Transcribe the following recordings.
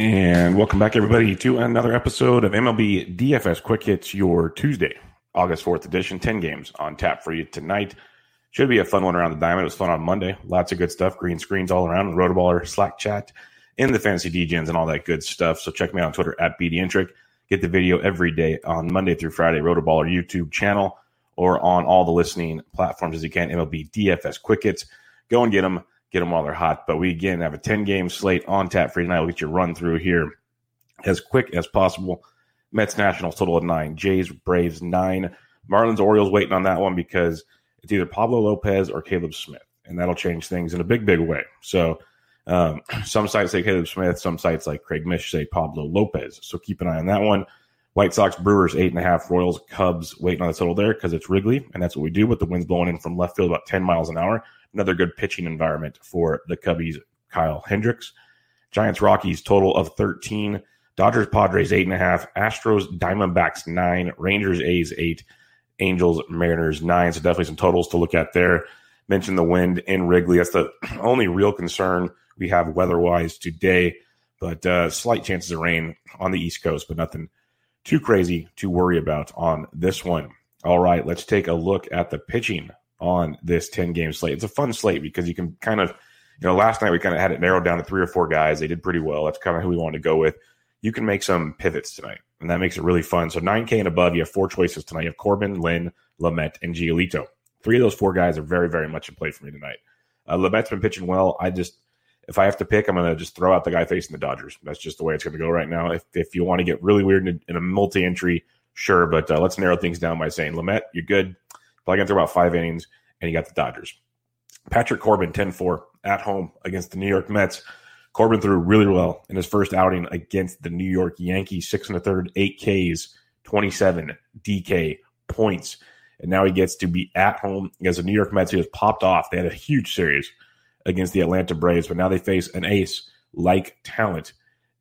And welcome back, everybody, to another episode of MLB DFS Quick Hits, your Tuesday, August 4th edition. 10 games on tap for you tonight. Should be a fun one around the diamond. It was fun on Monday. Lots of good stuff. Green screens all around. Rotoballer, Slack chat, in the fantasy DGens, and all that good stuff. So check me out on Twitter at BDintric. Get the video every day on Monday through Friday, Rotoballer YouTube channel, or on all the listening platforms as you can. MLB DFS Quick Hits. Go and get them get them while they're hot. But we again have a 10 game slate on tap for tonight. We'll get you run through here as quick as possible. Mets Nationals total of nine, Jays Braves nine, Marlins Orioles waiting on that one because it's either Pablo Lopez or Caleb Smith, and that'll change things in a big, big way. So um, some sites say Caleb Smith, some sites like Craig Mish say Pablo Lopez. So keep an eye on that one. White Sox, Brewers, eight and a half. Royals, Cubs, waiting on the total there because it's Wrigley, and that's what we do. With the winds blowing in from left field about 10 miles an hour, another good pitching environment for the Cubbies, Kyle Hendricks. Giants, Rockies, total of 13. Dodgers, Padres, eight and a half. Astros, Diamondbacks, nine. Rangers, A's, eight. Angels, Mariners, nine. So definitely some totals to look at there. Mentioned the wind in Wrigley. That's the only real concern we have weather wise today. But uh, slight chances of rain on the East Coast, but nothing too crazy to worry about on this one. All right, let's take a look at the pitching on this 10 game slate. It's a fun slate because you can kind of, you know, last night we kind of had it narrowed down to three or four guys. They did pretty well. That's kind of who we wanted to go with. You can make some pivots tonight, and that makes it really fun. So 9K and above, you have four choices tonight. You have Corbin, Lynn, Lamet, and Giolito. Three of those four guys are very, very much in play for me tonight. Uh, Lamet's been pitching well. I just, if I have to pick, I'm going to just throw out the guy facing the Dodgers. That's just the way it's going to go right now. If, if you want to get really weird in a, in a multi entry, sure. But uh, let's narrow things down by saying Lamet, you're good. Probably going to throw about five innings and you got the Dodgers. Patrick Corbin, 10 4 at home against the New York Mets. Corbin threw really well in his first outing against the New York Yankees, six and a third, eight Ks, 27 DK points. And now he gets to be at home against the New York Mets. He has popped off. They had a huge series against the Atlanta Braves, but now they face an ace like talent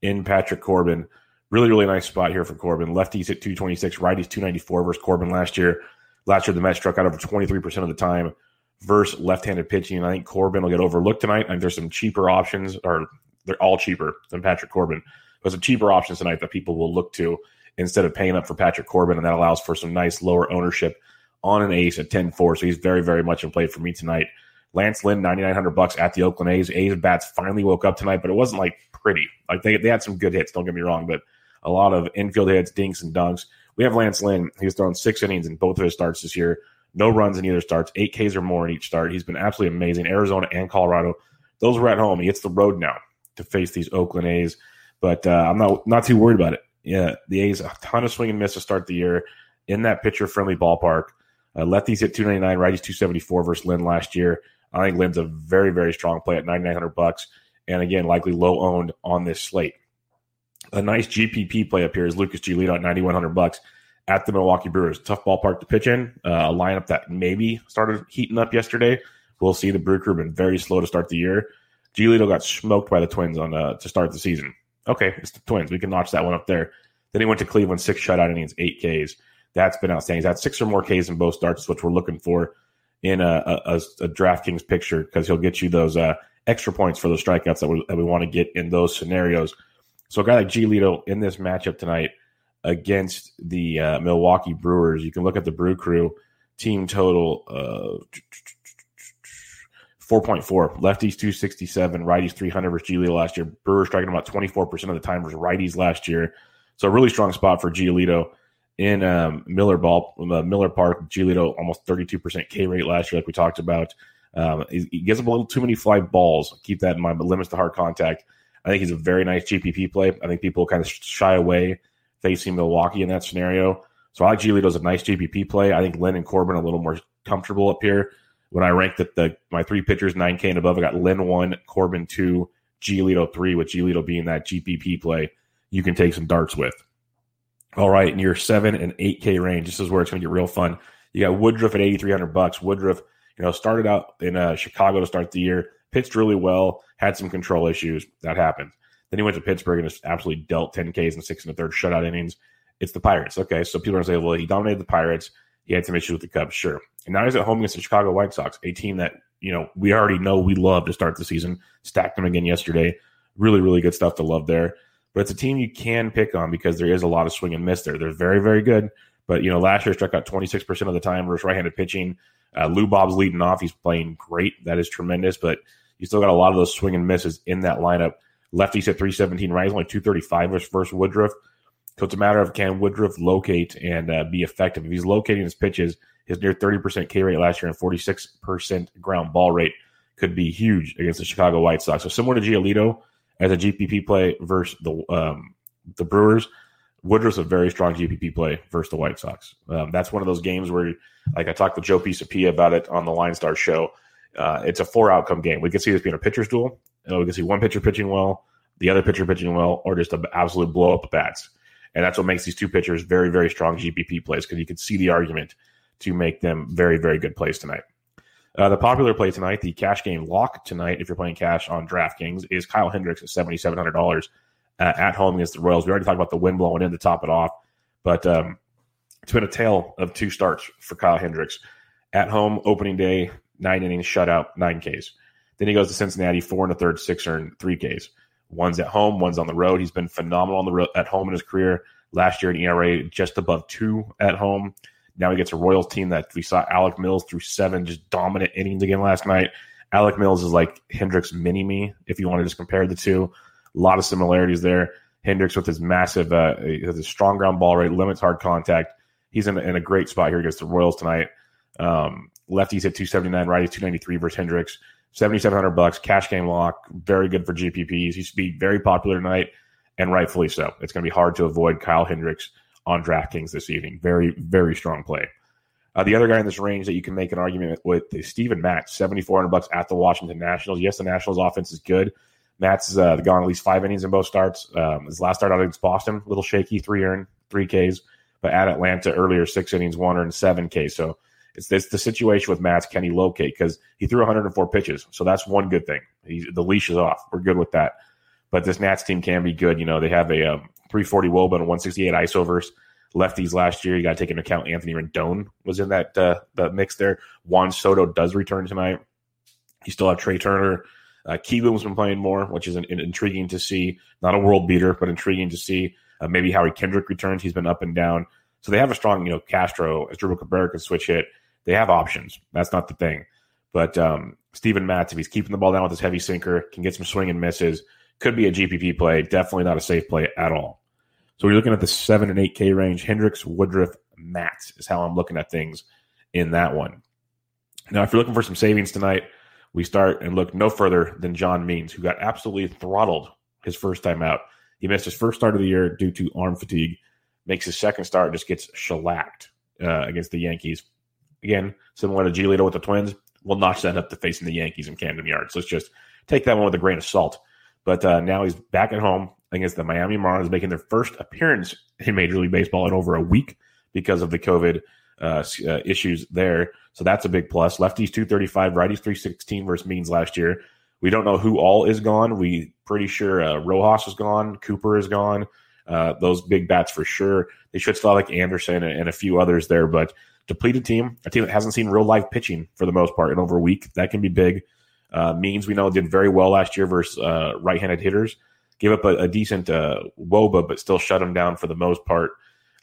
in Patrick Corbin. Really, really nice spot here for Corbin. Lefties at 226, righties 294 versus Corbin last year. Last year, the Mets struck out over 23% of the time versus left handed pitching. I think Corbin will get overlooked tonight. I think there's some cheaper options, or they're all cheaper than Patrick Corbin. There's some cheaper options tonight that people will look to instead of paying up for Patrick Corbin, and that allows for some nice lower ownership on an ace at 10 4. So he's very, very much in play for me tonight. Lance Lynn, 9,900 bucks at the Oakland A's. A's bats finally woke up tonight, but it wasn't like pretty. Like they, they had some good hits, don't get me wrong, but a lot of infield hits, dinks, and dunks. We have Lance Lynn. He's thrown six innings in both of his starts this year. No runs in either starts, eight Ks or more in each start. He's been absolutely amazing. Arizona and Colorado, those were at home. He hits the road now to face these Oakland A's, but uh, I'm not not too worried about it. Yeah, the A's a ton of swing and miss to start the year in that pitcher friendly ballpark. Uh, lefties hit 299, righties 274 versus Lynn last year. I think Lynn's a very very strong play at 9900 bucks, and again likely low owned on this slate a nice GPP play up here is Lucas Giolito at 9,100 bucks at the Milwaukee Brewers. Tough ballpark to pitch in. Uh, a lineup that maybe started heating up yesterday. We'll see. The Brew Crew been very slow to start the year. Giolito got smoked by the Twins on uh, to start the season. Okay, it's the Twins. We can notch that one up there. Then he went to Cleveland, six shutout innings, eight Ks. That's been outstanding. He's had six or more Ks in both starts, which we're looking for in a, a, a DraftKings picture because he'll get you those uh, extra points for those strikeouts that we, that we want to get in those scenarios. So a guy like Giolito in this matchup tonight against the uh, Milwaukee Brewers, you can look at the Brew Crew team total uh, 4.4. Lefties 267, righties 300 versus Giolito last year. Brewers striking about 24% of the time versus righties last year. So a really strong spot for Giolito in um, Miller Ball, uh, Miller Park. Giolito almost 32% K rate last year, like we talked about. Um, he, he gives up a little too many fly balls. Keep that in mind, but limits the hard contact. I think he's a very nice GPP play. I think people kind of shy away facing Milwaukee in that scenario. So I like Giolito as a nice GPP play. I think Lynn and Corbin a little more comfortable up here. When I ranked the, the my three pitchers, 9K and above, I got Lynn 1, Corbin 2, Giolito 3, with Giolito being that GPP play you can take some darts with. All right, in your 7 and 8K range, this is where it's going to get real fun. You got Woodruff at 8300 bucks. Woodruff, you know, started out in uh, Chicago to start the year, pitched really well, had some control issues. That happened. Then he went to Pittsburgh and just absolutely dealt 10 Ks and six and a third shutout innings. It's the Pirates. Okay, so people are going to say, well, he dominated the Pirates. He had some issues with the Cubs, sure. And now he's at home against the Chicago White Sox, a team that, you know, we already know we love to start the season. Stacked them again yesterday. Really, really good stuff to love there. But it's a team you can pick on because there is a lot of swing and miss there. They're very, very good. But, you know, last year struck out 26% of the time versus right handed pitching. Uh, Lou Bob's leading off. He's playing great. That is tremendous. But you still got a lot of those swing and misses in that lineup. Lefties at 317, right? He's only 235 versus Woodruff. So it's a matter of can Woodruff locate and uh, be effective. If he's locating his pitches, his near 30% K rate last year and 46% ground ball rate could be huge against the Chicago White Sox. So similar to Giolito as a GPP play versus the um, the Brewers, Woodruff's a very strong GPP play versus the White Sox. Um, that's one of those games where, like I talked with Joe Pisapia about it on the Line Star show. Uh, it's a four outcome game. We can see this being a pitcher's duel. Know, we can see one pitcher pitching well, the other pitcher pitching well, or just an absolute blow up bats. And that's what makes these two pitchers very, very strong GPP plays because you can see the argument to make them very, very good plays tonight. Uh, the popular play tonight, the cash game lock tonight, if you're playing cash on DraftKings, is Kyle Hendricks at $7,700 uh, at home against the Royals. We already talked about the wind blowing in to top it off, but um, it's been a tale of two starts for Kyle Hendricks. At home, opening day, nine innings, shutout, nine Ks. Then he goes to Cincinnati, four and a third, six earned, three Ks. One's at home, one's on the road. He's been phenomenal on the road, at home in his career. Last year, an ERA just above two at home. Now he gets a Royals team that we saw Alec Mills through seven just dominant innings again last night. Alec Mills is like Hendricks mini me, if you want to just compare the two. A lot of similarities there. Hendricks with his massive, uh, his strong ground ball rate, limits hard contact. He's in, in a great spot here against the Royals tonight. Um, lefties at 279, righties 293 versus Hendricks. 7700 bucks, cash game lock, very good for GPPs. He should be very popular tonight, and rightfully so. It's going to be hard to avoid Kyle Hendricks on DraftKings this evening. Very, very strong play. Uh, the other guy in this range that you can make an argument with is Steven Matz, 7400 bucks at the Washington Nationals. Yes, the Nationals offense is good. Matz has uh, gone at least five innings in both starts. Um, his last start out against Boston, little shaky, three earned, three Ks. But at Atlanta earlier, six innings, one earned, seven Ks. So it's this the situation with Matz. Can he locate? Because he threw 104 pitches, so that's one good thing. He's, the leash is off. We're good with that. But this Nats team can be good. You know, they have a um, 340 Woba and 168 ISO lefties last year. You got to take into account Anthony Rendon was in that uh, the mix there. Juan Soto does return tonight. You still have Trea Turner. Uh, Kieboom's been playing more, which is an, an intriguing to see. Not a world beater, but intriguing to see. Uh, maybe Howie Kendrick returns. He's been up and down. So they have a strong, you know, Castro, Asdrubal Cabrera can switch hit they have options. That's not the thing. But um, Steven Matz, if he's keeping the ball down with his heavy sinker, can get some swing and misses. Could be a GPP play. Definitely not a safe play at all. So we're looking at the seven and eight K range. Hendricks, Woodruff, Matz is how I'm looking at things in that one. Now, if you're looking for some savings tonight, we start and look no further than John Means, who got absolutely throttled his first time out. He missed his first start of the year due to arm fatigue. Makes his second start, just gets shellacked uh, against the Yankees again, similar to Giolito with the Twins, we'll notch that up to facing the Yankees in Camden Yards. Let's just take that one with a grain of salt. But uh, now he's back at home against the Miami Marlins, making their first appearance in Major League Baseball in over a week because of the COVID uh, uh, issues there. So that's a big plus. Lefties 235, righties 316 versus Means last year. We don't know who all is gone. We pretty sure uh, Rojas is gone, Cooper is gone. Uh, those big bats for sure. They should still like Anderson and, and a few others there, but depleted team, a team that hasn't seen real live pitching for the most part in over a week. That can be big. Uh, means we know did very well last year versus uh, right-handed hitters. Gave up a, a decent uh, woba, but still shut them down for the most part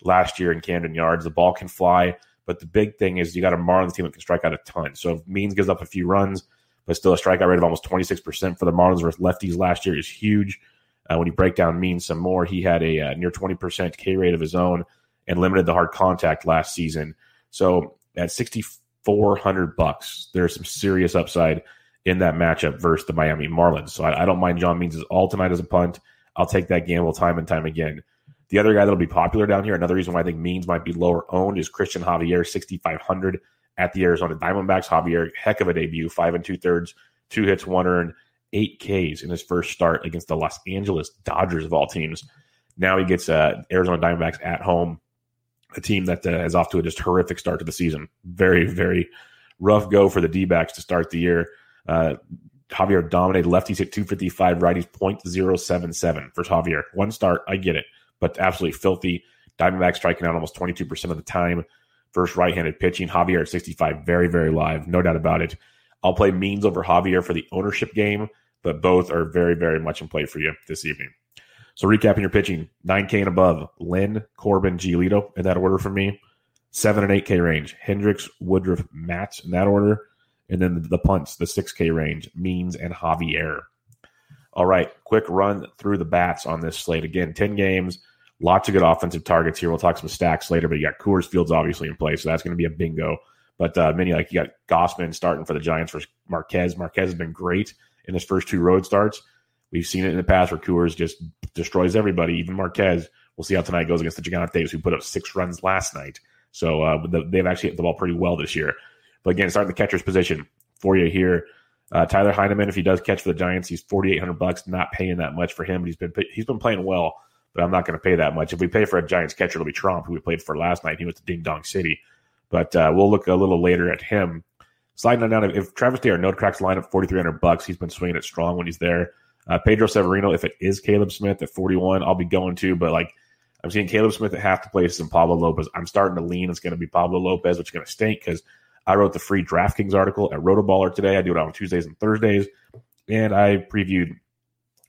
last year in Camden Yards. The ball can fly, but the big thing is you got a Marlins team that can strike out a ton. So if Means gives up a few runs, but still a strikeout rate of almost 26% for the Marlins versus lefties last year is huge. Uh, when you break down Means some more, he had a uh, near 20% K rate of his own and limited the hard contact last season. So at 6,400 bucks, there's some serious upside in that matchup versus the Miami Marlins. So I, I don't mind John Means' all tonight as a punt. I'll take that gamble time and time again. The other guy that'll be popular down here, another reason why I think Means might be lower owned is Cristian Javier, 6,500 at the Arizona Diamondbacks. Javier, heck of a debut, five and two thirds, two hits, one earned, eight Ks in his first start against the Los Angeles Dodgers of all teams. Now he gets uh, Arizona Diamondbacks at home, a team that uh, is off to a just horrific start to the season. Very, very rough go for the D backs to start the year. Uh, Javier dominated lefties hit 255, righties 0.077 for Javier. One start, I get it but absolutely filthy. Diamondback striking out almost 22% of the time. First right handed pitching. Javier at 65, very, very live. No doubt about it. I'll play Means over Javier for the ownership game, but both are very, very much in play for you this evening. So, recapping your pitching 9K and above Lynn, Corbin, Giolito in that order for me. 7 and 8K range Hendricks, Woodruff, Matz in that order. And then the, punts, the 6K range, Means and Javier. All right, quick run through the bats on this slate. Again, 10 games, lots of good offensive targets here. We'll talk some stacks later, but you got Coors Fields obviously in play, so that's going to be a bingo. But uh, many like you got Gausman starting for the Giants for Marquez. Marquez has been great in his first two road starts. We've seen it in the past where Coors just destroys everybody, even Marquez. We'll see how tonight goes against the Gigantes, who put up six runs last night. So uh, they've actually hit the ball pretty well this year. But again, starting the catcher's position for you here. Uh, Tyler Heineman, if he does catch for the Giants, he's forty eight hundred bucks. Not paying that much for him. He's been he's been playing well, but I'm not going to pay that much. If we pay for a Giants catcher, it'll be Tromp, who we played for last night. He went to Ding Dong City, but uh, we'll look a little later at him. Sliding on down, if Travis d'Arnaud cracks lineup forty three hundred bucks, he's been swinging it strong when he's there. Uh, Pedro Severino, if it is Caleb Smith at forty one, I'll be going to, but like. I'm seeing Caleb Smith at half the places and Pablo Lopez. I'm starting to lean. It's going to be Pablo Lopez, which is going to stink because I wrote the free DraftKings article at Rotoballer today. I do it on Tuesdays and Thursdays. And I previewed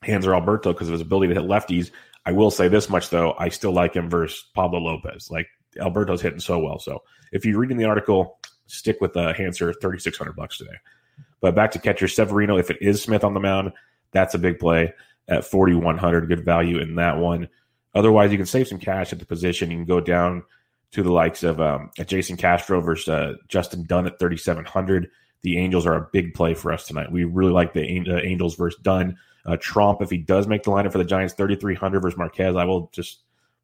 Hanser Alberto because of his ability to hit lefties. I will say this much, though. I still like him versus Pablo Lopez. Like, Alberto's hitting so well. So if you're reading the article, stick with uh, Hanser, 3600 bucks today. But back to catcher Severino. If it is Smith on the mound, that's a big play at 4100 Good value in that one. Otherwise, you can save some cash at the position. You can go down – to the likes of um, Jason Castro versus uh, Justin Dunn at 3,700. The Angels are a big play for us tonight. We really like the uh, Angels versus Dunn. Uh, Tromp, if he does make the lineup for the Giants, 3,300 versus Marquez, I will just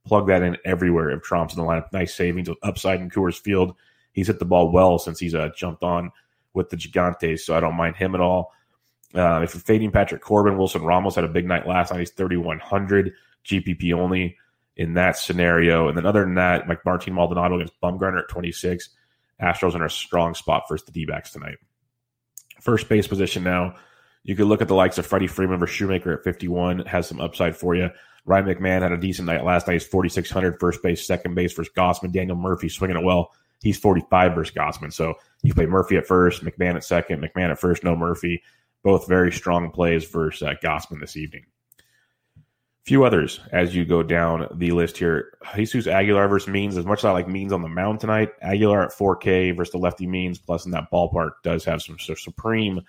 plug that in everywhere if Tromp's in the lineup. Nice savings, upside in Coors Field. He's hit the ball well since he's uh, jumped on with the Gigantes, so I don't mind him at all. Uh, if you're fading Patrick Corbin, Wilson Ramos had a big night last night. He's 3,100 GPP only in that scenario. And then other than that, like Martin Maldonado against Bumgarner at 26. Astros in a strong spot versus the D backs tonight. First base position now. You could look at the likes of Freddie Freeman or Shoemaker at 51, has some upside for you. Ryan McMahon had a decent night last night. He's 4,600 first base, second base versus Gausman. Daniel Murphy swinging it well. He's 45 versus Gausman. So you play Murphy at first, McMahon at second, McMahon at first, no Murphy. Both very strong plays versus uh, Gausman this evening few others as you go down the list here. Jesus Aguilar versus Means, as much as I like Means on the mound tonight, Aguilar at 4K versus the lefty Means, plus in that ballpark, does have some, supreme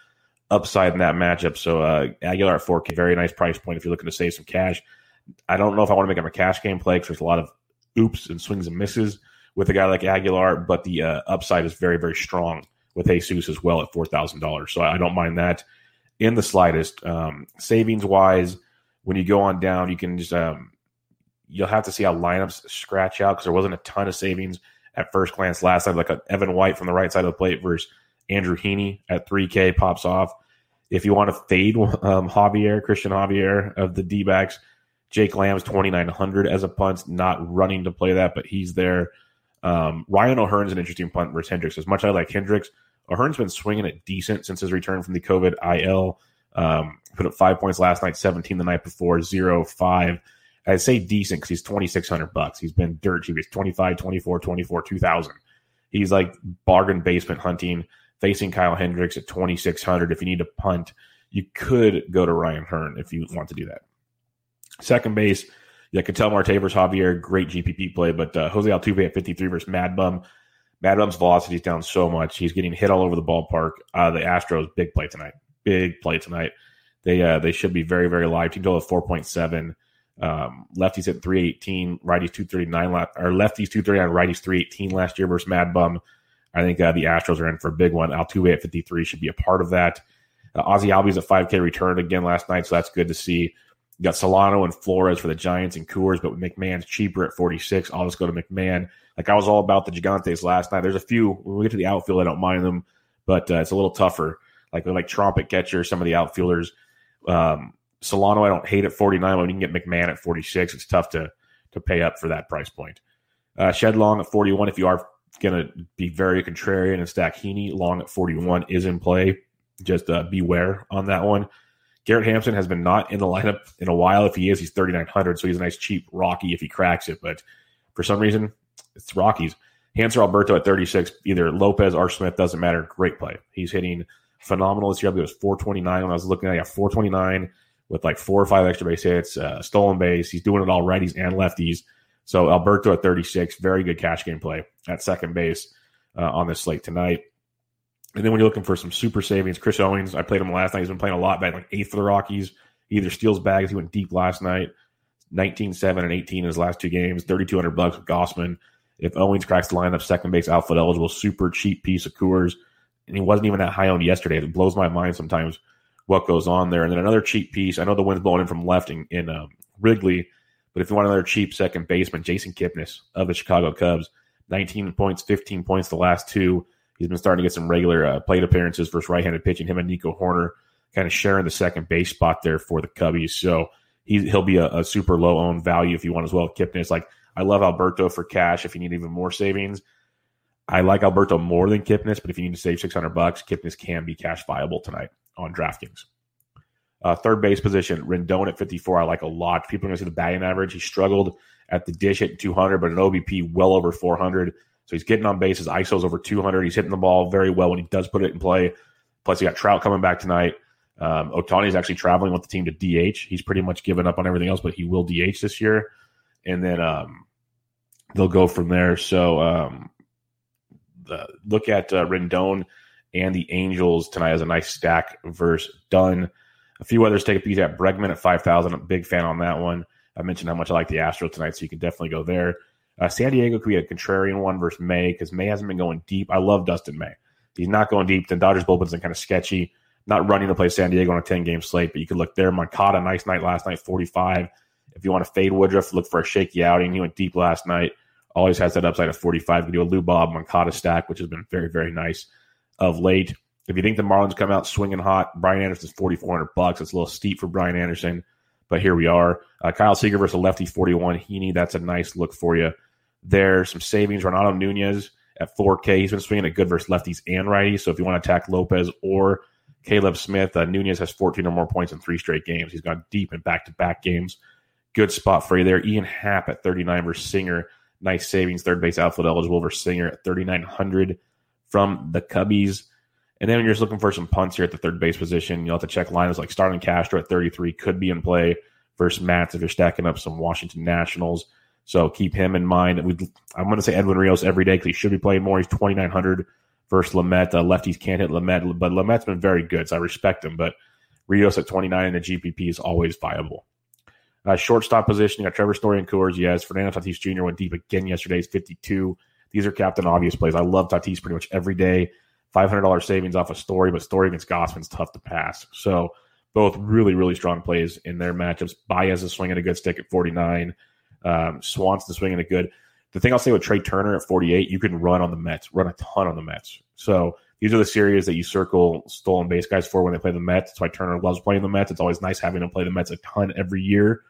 upside in that matchup. So uh, Aguilar at 4K, very nice price point if you're looking to save some cash. I don't know if I want to make him a cash game play because there's a lot of oops and swings and misses with a guy like Aguilar, but the uh, upside is very, very strong with Jesus as well at $4,000. So I don't mind that in the slightest. Um, savings wise, when you go on down, you can just um, you'll have to see how lineups scratch out because there wasn't a ton of savings at first glance last night. Like a Evan White from the right side of the plate versus Andrew Heaney at 3K pops off. If you want to fade um, Javier, Cristian Javier of the D backs, Jake Lamb's 2,900 as a punt, not running to play that, but he's there. Um, Ryan O'Hearn's an interesting punt versus Hendricks. As much as I like Hendricks, O'Hearn's been swinging it decent since his return from the COVID IL. Um, put up five points last night, 17 the night before, zero, five. I say decent because he's 2,600 bucks. He's been dirt cheap. He's 25, 24, 24, 2,000. He's like bargain basement hunting, facing Kyle Hendricks at 2,600. If you need to punt, you could go to Ryan Hearn if you want to do that. Second base, yeah, Ketel Marte versus Javier, great GPP play, but uh, Jose Altuve at 53 versus Mad Bum. Mad Bum's velocity is down so much. He's getting hit all over the ballpark. Uh, the Astros, big play tonight big play tonight. They uh, they should be very very live. Team total of four point seven. Um, lefties at 318, righties 239, or lefties 239, righties 318 last year versus Mad Bum. I think uh, the Astros are in for a big one. Altuve at 53 should be a part of that. Uh, Ozzy Albies at 5K returned again last night, so that's good to see. You got Solano and Flores for the Giants and Coors, but McMahon's cheaper at 46. I'll just go to McMahon. Like I was all about the Gigantes last night. There's a few when we get to the outfield, I don't mind them, but uh, it's a little tougher. Like like trumpet catcher, some of the outfielders. Um, Solano, I don't hate at 49. When you can get McMahon at 46, it's tough to to pay up for that price point. Uh, Shed Long at 41. If you are going to be very contrarian and stack Heaney, Long at 41 is in play. Just uh, beware on that one. Garrett Hampson has been not in the lineup in a while. If he is, he's 3,900, so he's a nice cheap Rocky if he cracks it. But for some reason, it's Rockies. Hanser Alberto at 36, either Lopez or Smith, doesn't matter. Great play. He's hitting phenomenal this year. I believe it was 429 when I was looking at it. 429 with like four or five extra base hits, uh, stolen base. He's doing it all righties and lefties. So Alberto at 36, very good cash game play at second base uh, on this slate tonight. And then when you're looking for some super savings, Chris Owings, I played him last night. He's been playing a lot, back, like eighth for the Rockies. He either steals bags. He went deep last night, 19 7 and 18 in his last two games, 3,200 bucks with Gausman. If Owings cracks the lineup, second base outfield eligible, super cheap piece of Coors. And he wasn't even that high owned yesterday. It blows my mind sometimes what goes on there. And then another cheap piece. I know the wind's blowing in from left in, in um, Wrigley, but if you want another cheap second baseman, Jason Kipnis of the Chicago Cubs, 19 points, 15 points the last two. He's been starting to get some regular uh, plate appearances versus right-handed pitching. Him and Nico Hoerner kind of sharing the second base spot there for the Cubbies. So he, he'll be a, a super low owned value if you want as well. Kipnis, like I love Alberto for cash if you need even more savings. I like Alberto more than Kipnis, but if you need to save 600 bucks, Kipnis can be cash viable tonight on DraftKings. Uh, third base position, Rendon at 54, I like a lot. People are going to see the batting average. He struggled at the dish at 200, but an OBP well over 400. So he's getting on bases. ISO's over 200. He's hitting the ball very well when he does put it in play. Plus, he got Trout coming back tonight. Um, Ohtani is actually traveling with the team to DH. He's pretty much given up on everything else, but he will DH this year. And then um, they'll go from there. So um, look at uh, Rendon and the Angels tonight as a nice stack versus Dunn. A few others take a piece at Bregman at 5,000. I'm a big fan on that one. I mentioned how much I like the Astros tonight, so you can definitely go there. Uh, San Diego could be a contrarian one versus May because May hasn't been going deep. I love Dustin May. He's not going deep. The Dodgers bullpen's been kind of sketchy. Not running to play San Diego on a 10 game slate, but you could look there. Moncada, nice night last night, 45. If you want to fade Woodruff, look for a shaky outing. He went deep last night. Always has that upside of 45. You can do a Lou Bob Moncada stack, which has been very, very nice of late. If you think the Marlins come out swinging hot, Brian Anderson's 4,400 bucks. It's a little steep for Brian Anderson, but here we are. Uh, Kyle Seager versus a lefty 41. Heaney, that's a nice look for you there. Some savings. Renato Nunez at 4K. He's been swinging a good versus lefties and righties. So if you want to attack Lopez or Caleb Smith, uh, Nunez has 14 or more points in three straight games. He's gone deep in back to back games. Good spot for you there. Ian Happ at 39 versus Singer. Nice savings. Third base outfield eligible versus Singer at 3,900 from the Cubbies. And then you're just looking for some punts here at the third base position, you'll have to check lineups like Starlin Castro at 33 could be in play versus Matz if you're stacking up some Washington Nationals. So keep him in mind. We, I'm going to say Edwin Rios every day because he should be playing more. He's 2,900 versus Lamet. Uh, lefties can't hit Lamet, but Lamet's been very good, so I respect him. But Rios at 29 in the GPP is always viable. Uh, shortstop position, you got Trevor Story and Coors. Yes, Fernando Tatis Jr. went deep again yesterday. He's 52. These are captain obvious plays. I love Tatis pretty much every day. $500 savings off a Story, but Story against Gausman's tough to pass. So both really, really strong plays in their matchups. Baez is swinging a good stick at 49. Um, Swanson swinging a good. The thing I'll say with Trea Turner at 48, you can run on the Mets, run a ton on the Mets. So these are the series that you circle stolen base guys for when they play the Mets. That's why Turner loves playing the Mets. It's always nice having him play the Mets a ton every year.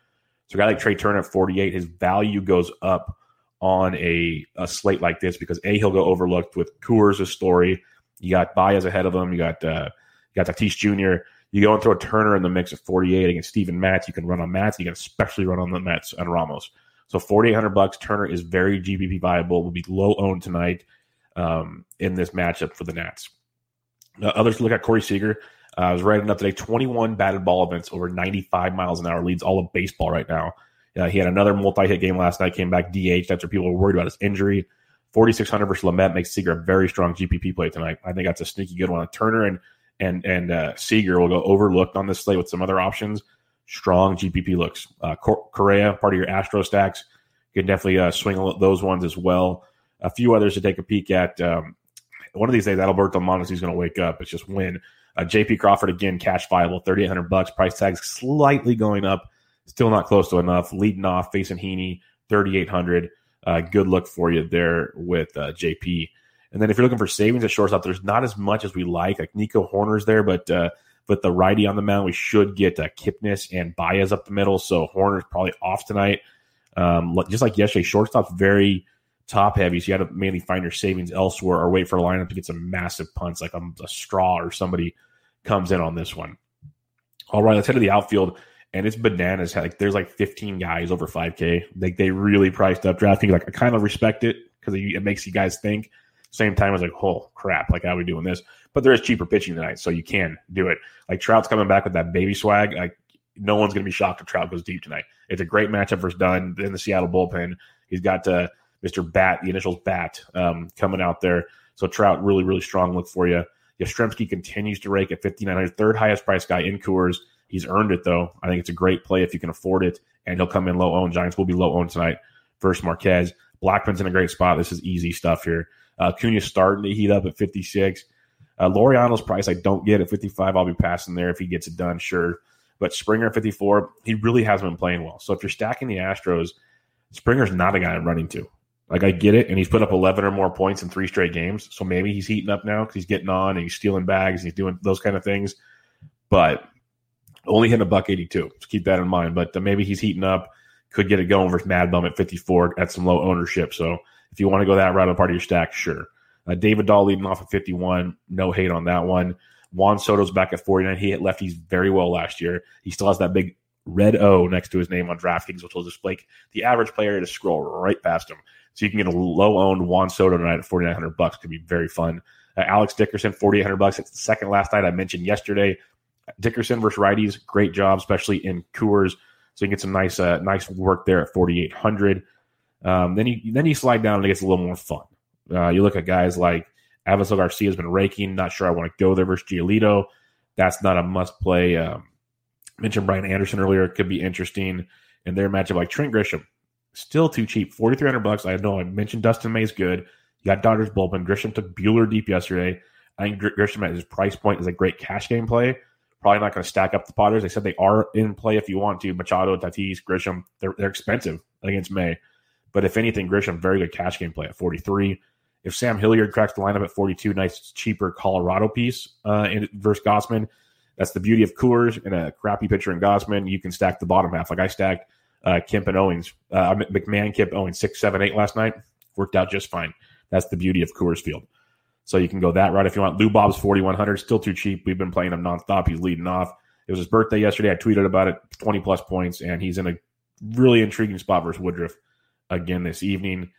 So a guy like Trea Turner at 48, his value goes up on a, a slate like this because A, he'll go overlooked with Coors' story. You got Baez ahead of him. You got uh, you got Tatis Jr. You go and throw Turner in the mix at 48 against Steven Matz. You can run on Matz. You can especially run on the Mets and Ramos. So 4,800 bucks. Turner is very GPP viable. Will be low owned tonight um, in this matchup for the Nats. Uh, others look at Corey Seager. Uh, I was writing up today 21 batted ball events over 95 miles an hour leads all of baseball right now. Uh, he had another multi hit game last night, came back DH. after people were worried about his injury. 4,600 versus Lamet makes Seager a very strong GPP play tonight. I think that's a sneaky good one. Turner and and and uh, Seager will go overlooked on this slate with some other options. strong GPP looks. Uh, Correa, part of your Astro stacks, you can definitely uh, swing those ones as well. A few others to take a peek at. Um, one of these days, Alberto Mondesi is going to wake up. It's just win. Uh, JP Crawford again, cash viable, thirty eight hundred bucks. Price tag slightly going up, still not close to enough. Leading off, facing Heaney, thirty eight hundred. Uh, good look for you there with uh, JP. And then if you're looking for savings at shortstop, there's not as much as we like. Like Nico Hoerner's there, but uh, with the righty on the mound, we should get uh, Kipnis and Baez up the middle. So Horner's probably off tonight. Um, just like yesterday, shortstop's very top heavy, so you got to mainly find your savings elsewhere or wait for a lineup to get some massive punts, like a, a straw or somebody comes in on this one. All right, let's head to the outfield, and it's bananas. Like there's like 15 guys over 5K. Like they really priced up drafting. Like I kind of respect it because it makes you guys think. Same time, I was like, oh crap, like how are we doing this? But there is cheaper pitching tonight, so you can do it. Like Trout's coming back with that baby swag. Like no one's to be shocked if Trout goes deep tonight. It's a great matchup versus Dunn in the Seattle bullpen. He's got uh, Mr. Bat, the initials Bat, um, coming out there. So Trout really, really strong look for you. Yastrzemski continues to rake at 5,900, third highest price guy in Coors. He's earned it though. I think it's a great play if you can afford it, and he'll come in low owned. Giants will be low owned tonight versus Marquez. Blackmon's in a great spot. This is easy stuff here. Uh, Cuna's starting to heat up at 56. Uh, Laureano's price I don't get at 55. I'll be passing there if he gets it done, sure. But Springer at 54, he really hasn't been playing well. So if you're stacking the Astros, Springer's not a guy I'm running to. Like I get it, and he's put up 11 or more points in three straight games. So maybe he's heating up now because he's getting on and he's stealing bags and he's doing those kind of things. But only hit a buck 82. So keep that in mind. But maybe he's heating up. Could get it going versus Mad Bum at 54 at some low ownership. So if you want to go that route, a part of your stack, sure. Uh, David Dahl leading off at 51. No hate on that one. Juan Soto's back at 49. He hit lefties very well last year. He still has that big red O next to his name on DraftKings, which will just like the average player to scroll right past him. So you can get a low owned Juan Soto tonight at 4,900 bucks. Could be very fun. Uh, Alex Dickerson, 4,800 bucks. It's the second last night I mentioned yesterday. Dickerson versus righties, great job, especially in Coors. So you can get some nice, uh, nice work there at 4,800. Um, then you then you slide down and it gets a little more fun. Uh, you look at guys like Avisail Garcia has been raking. Not sure I want to go there versus Giolito. That's not a must play. Um, mentioned Brian Anderson earlier. It could be interesting in their matchup like Trent Grisham. Still too cheap, forty three hundred bucks. I know I mentioned Dustin May's good. You got Dodgers bullpen. Grisham took Buehler deep yesterday. I think Grisham at his price point is a great cash game play. Probably not going to stack up the Potters. They said they are in play if you want to. Machado, Tatis, Grisham, they're, they're expensive against May. But if anything, Grisham, very good cash game play at 43. If Sam Hilliard cracks the lineup at 42, nice, cheaper Colorado piece uh, in, versus Gausman. That's the beauty of Coors and a crappy pitcher in Gausman. You can stack the bottom half. Like I stacked uh, Kemp and Owings, uh, McMahon, Kemp, Owings, six, seven, eight last night. Worked out just fine. That's the beauty of Coors Field. So you can go that route if you want. Lou Bob's 4,100, still too cheap. We've been playing him nonstop. He's leading off. It was his birthday yesterday. I tweeted about it, 20 plus points, and he's in a really intriguing spot versus Woodruff again this evening.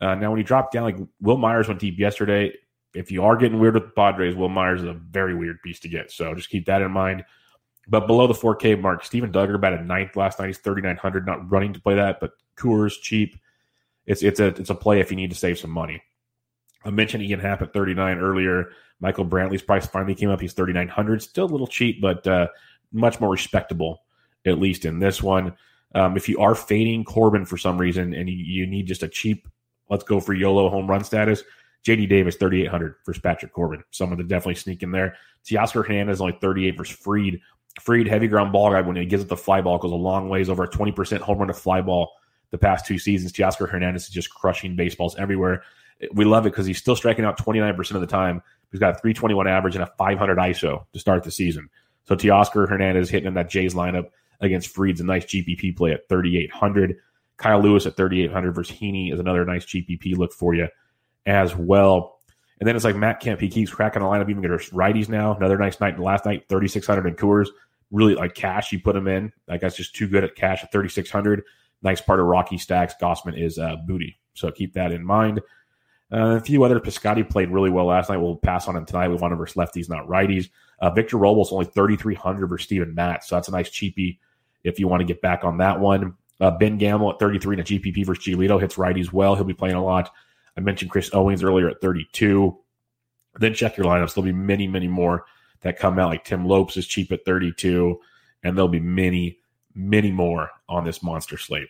Uh, now, when you drop down, like Wil Myers went deep yesterday. If you are getting weird with the Padres, Wil Myers is a very weird piece to get. So just keep that in mind. But below the 4K mark, Steven Duggar batted ninth last night. He's 3,900, not running to play that, but Coors cheap. It's it's a it's a play if you need to save some money. I mentioned Ian Happ at 39 earlier. Michael Brantley's price finally came up. He's 3,900, still a little cheap, but uh, much more respectable, at least in this one. Um, if you are fading Corbin for some reason and you, you, need just a cheap, let's go for YOLO home run status, JD Davis, 3,800 versus Patrick Corbin. Someone to definitely sneak in there. Teoscar Hernandez, only 38 versus Fried. Fried, heavy ground ball guy, when he gives it the fly ball, goes a long ways, over a 20% home run to fly ball the past two seasons. Teoscar Hernandez is just crushing baseballs everywhere. We love it because he's still striking out 29% of the time. He's got a 321 average and a 500 ISO to start the season. So Teoscar Hernandez hitting in that Jays lineup against Fried's a nice GPP play at 3,800. Kyle Lewis at 3,800 versus Heaney is another nice GPP look for you as well. And then it's like Matt Kemp. He keeps cracking the lineup, even against righties now. Another nice night. Last night, 3,600 in Coors. Really like cash, you put him in. That guy's just too good at cash at 3,600. Nice part of Rocky Stacks. Gausman is uh, booty. So keep that in mind. Uh, a few other Piscotty played really well last night. We'll pass on him tonight. We want to versus lefties, not righties. Uh, Victor Robles only 3,300 versus Steven Matz. So that's a nice cheapie if you want to get back on that one. Uh, ben Gamel at 33 in a GPP versus Giolito hits righties well. He'll be playing a lot. I mentioned Chris Owings earlier at 32. Then check your lineups. There'll be many, many more that come out. Like Tim Lopes is cheap at 32, and there'll be many, many more on this monster slate.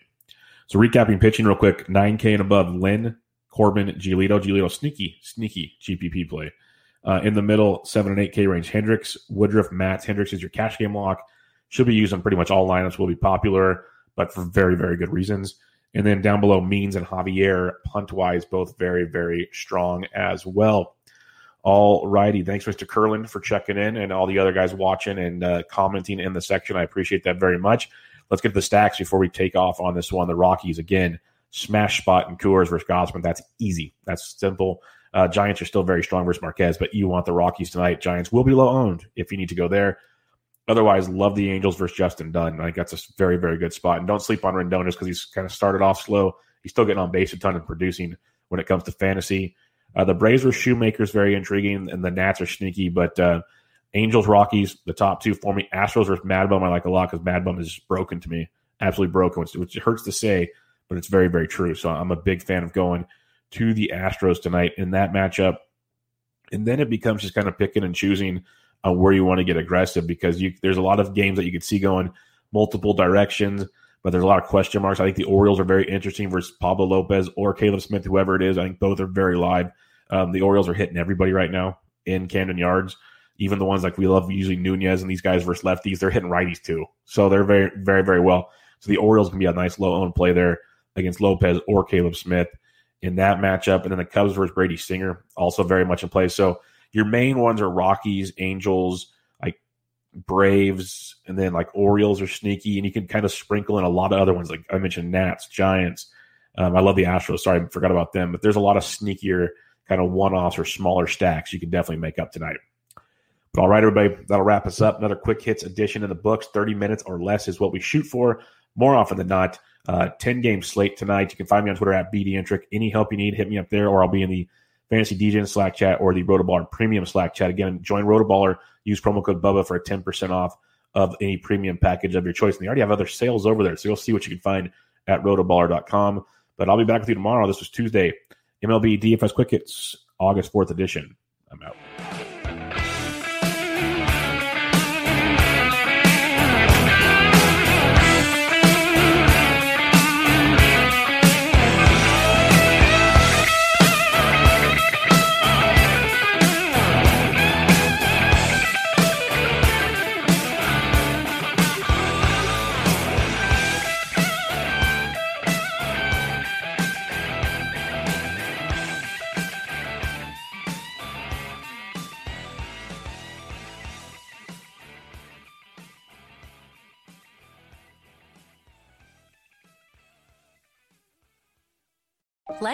So recapping pitching real quick: 9K and above, Lynn, Corbin, Giolito, Giolito, sneaky, sneaky GPP play. Uh, in the middle, seven and eight K range, Hendricks, Woodruff, Matz. Hendricks is your cash game lock. Should be used on pretty much all lineups. Will be popular, but for very, very good reasons. And then down below, Means and Javier, punt wise, both very, very strong as well. All righty. Thanks, Mr. Curlin, for checking in and all the other guys watching and uh, commenting in the section. I appreciate that very much. Let's get to the stacks before we take off on this one. The Rockies, again, smash spot in Coors versus Gausman. That's easy. That's simple. Uh, Giants are still very strong versus Marquez, but you want the Rockies tonight. Giants will be low owned if you need to go there. Otherwise, love the Angels versus Justin Dunn. I think that's a very, very good spot. And don't sleep on Rendon just because he's kind of started off slow. He's still getting on base a ton and producing when it comes to fantasy. Uh, the Braves were Shoemakers, very intriguing, and the Nats are sneaky. But uh, Angels, Rockies, the top two for me. Astros versus Mad Bum, I like a lot because Mad Bum is broken to me, absolutely broken, which, which hurts to say, but it's very, very true. So I'm a big fan of going to the Astros tonight in that matchup. And then it becomes just kind of picking and choosing uh, where you want to get aggressive because you, there's a lot of games that you could see going multiple directions, but there's a lot of question marks. I think the Orioles are very interesting versus Pablo Lopez or Caleb Smith, whoever it is. I think both are very live. Um, the Orioles are hitting everybody right now in Camden Yards. Even the ones like we love usually Nunez and these guys versus lefties, they're hitting righties too. So they're very, very, very well. So the Orioles can be a nice low owned play there against Lopez or Caleb Smith in that matchup. And then the Cubs versus Brady Singer, also very much in play. So your main ones are Rockies, Angels, like Braves, and then like Orioles are sneaky, and you can kind of sprinkle in a lot of other ones. Like I mentioned, Nats, Giants. Um, I love the Astros. Sorry, I forgot about them. But there's a lot of sneakier kind of one-offs or smaller stacks you can definitely make up tonight. But all right, everybody, that'll wrap us up. Another quick hits edition in the books. 30 minutes or less is what we shoot for. More often than not, uh, 10 game slate tonight. You can find me on Twitter at BDintric. Any help you need, hit me up there, or I'll be in the Fantasy DJ Slack chat or the Rotoballer Premium Slack chat. Again, join Rotoballer, use promo code Bubba for a 10% off of any premium package of your choice. And they already have other sales over there, so you'll see what you can find at rotoballer.com. But I'll be back with you tomorrow. This was Tuesday, MLB DFS Quick Hits, August 4th edition. I'm out.